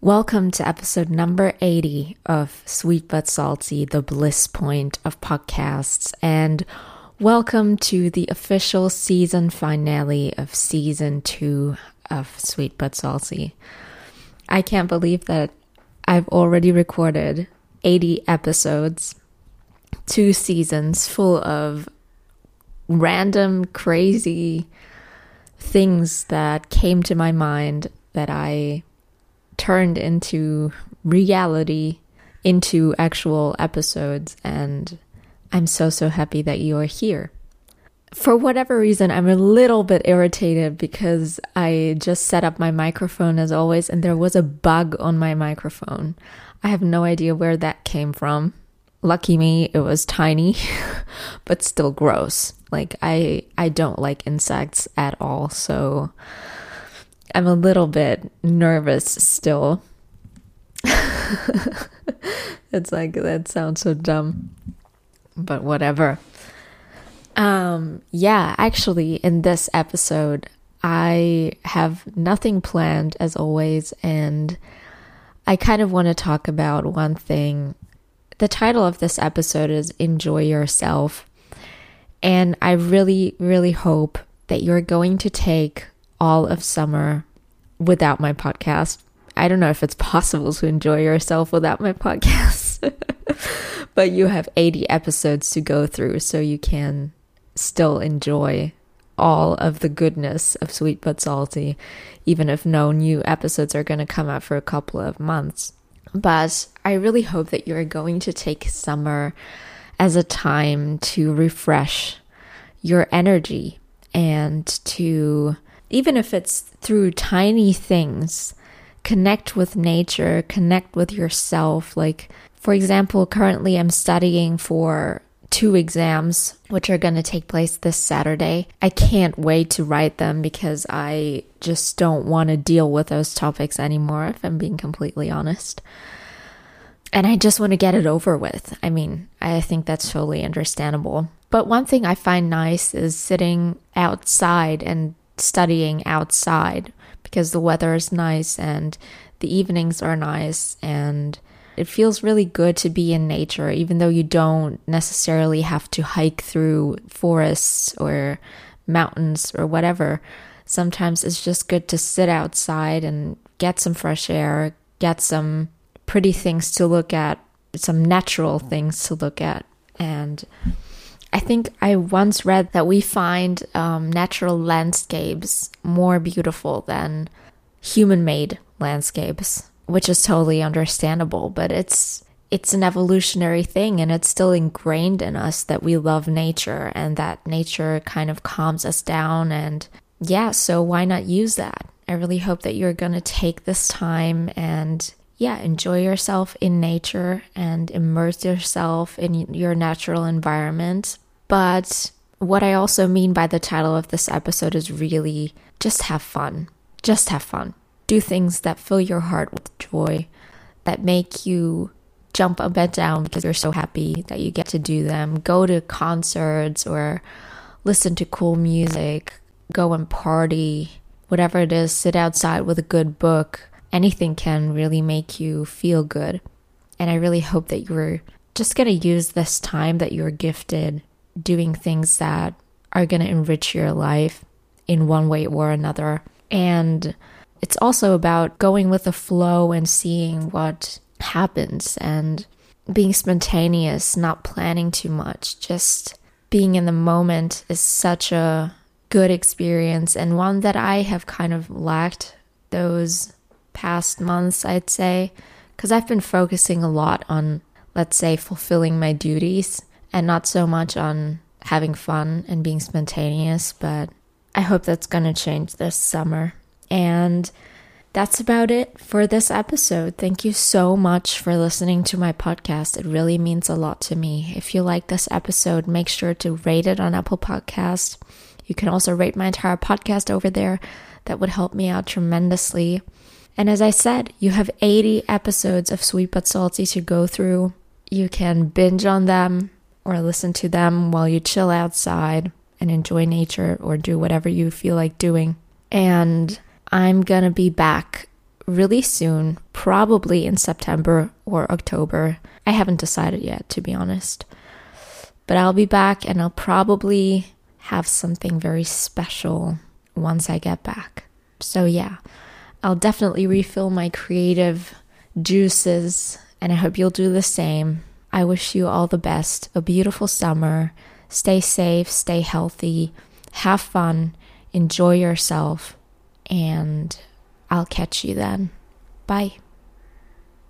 Welcome to episode number 80 of Sweet But Salty, the bliss point of podcasts, and welcome to the official season finale of season two of Sweet But Salty. I can't believe that I've already recorded 80 episodes, two seasons full of random, crazy things that came to my mind that I turned into reality into actual episodes and I'm so so happy that you are here. For whatever reason, I'm a little bit irritated because I just set up my microphone as always and there was a bug on my microphone. I have no idea where that came from. Lucky me, it was tiny, but still gross. Like I I don't like insects at all, so I'm a little bit nervous still. it's like that sounds so dumb. But whatever. Um yeah, actually in this episode I have nothing planned as always and I kind of want to talk about one thing. The title of this episode is Enjoy Yourself. And I really really hope that you're going to take all of summer without my podcast. I don't know if it's possible to enjoy yourself without my podcast, but you have 80 episodes to go through, so you can still enjoy all of the goodness of Sweet But Salty, even if no new episodes are going to come out for a couple of months. But I really hope that you're going to take summer as a time to refresh your energy and to even if it's through tiny things, connect with nature, connect with yourself. Like, for example, currently I'm studying for two exams, which are going to take place this Saturday. I can't wait to write them because I just don't want to deal with those topics anymore, if I'm being completely honest. And I just want to get it over with. I mean, I think that's totally understandable. But one thing I find nice is sitting outside and studying outside because the weather is nice and the evenings are nice and it feels really good to be in nature even though you don't necessarily have to hike through forests or mountains or whatever. Sometimes it's just good to sit outside and get some fresh air get some pretty things to look at some natural things to look at and I think I once read that we find um, natural landscapes more beautiful than human made landscapes, which is totally understandable, but it's it's an evolutionary thing and it's still ingrained in us that we love nature and that nature kind of calms us down and yeah, so why not use that? I really hope that you're going to take this time and yeah, enjoy yourself in nature and immerse yourself in your natural environment. But what I also mean by the title of this episode is really just have fun. Just have fun. Do things that fill your heart with joy, that make you jump up and down because you're so happy that you get to do them. Go to concerts or listen to cool music, go and party, whatever it is, sit outside with a good book anything can really make you feel good. And I really hope that you're just going to use this time that you're gifted doing things that are going to enrich your life in one way or another. And it's also about going with the flow and seeing what happens and being spontaneous, not planning too much. Just being in the moment is such a good experience and one that I have kind of lacked those past months, I'd say, because I've been focusing a lot on, let's say, fulfilling my duties and not so much on having fun and being spontaneous. But I hope that's going to change this summer. And that's about it for this episode. Thank you so much for listening to my podcast. It really means a lot to me. If you like this episode, make sure to rate it on Apple Podcast. You can also rate my entire podcast over there. That would help me out tremendously. And as I said, you have 80 episodes of Sweet But Salty to go through. You can binge on them or listen to them while you chill outside and enjoy nature or do whatever you feel like doing. And I'm going to be back really soon, probably in September or October. I haven't decided yet, to be honest. But I'll be back and I'll probably have something very special once I get back. So, yeah, I'll definitely refill my creative juices, and I hope you'll do the same. I wish you all the best, a beautiful summer. Stay safe, stay healthy, have fun, enjoy yourself, and I'll catch you then. Bye.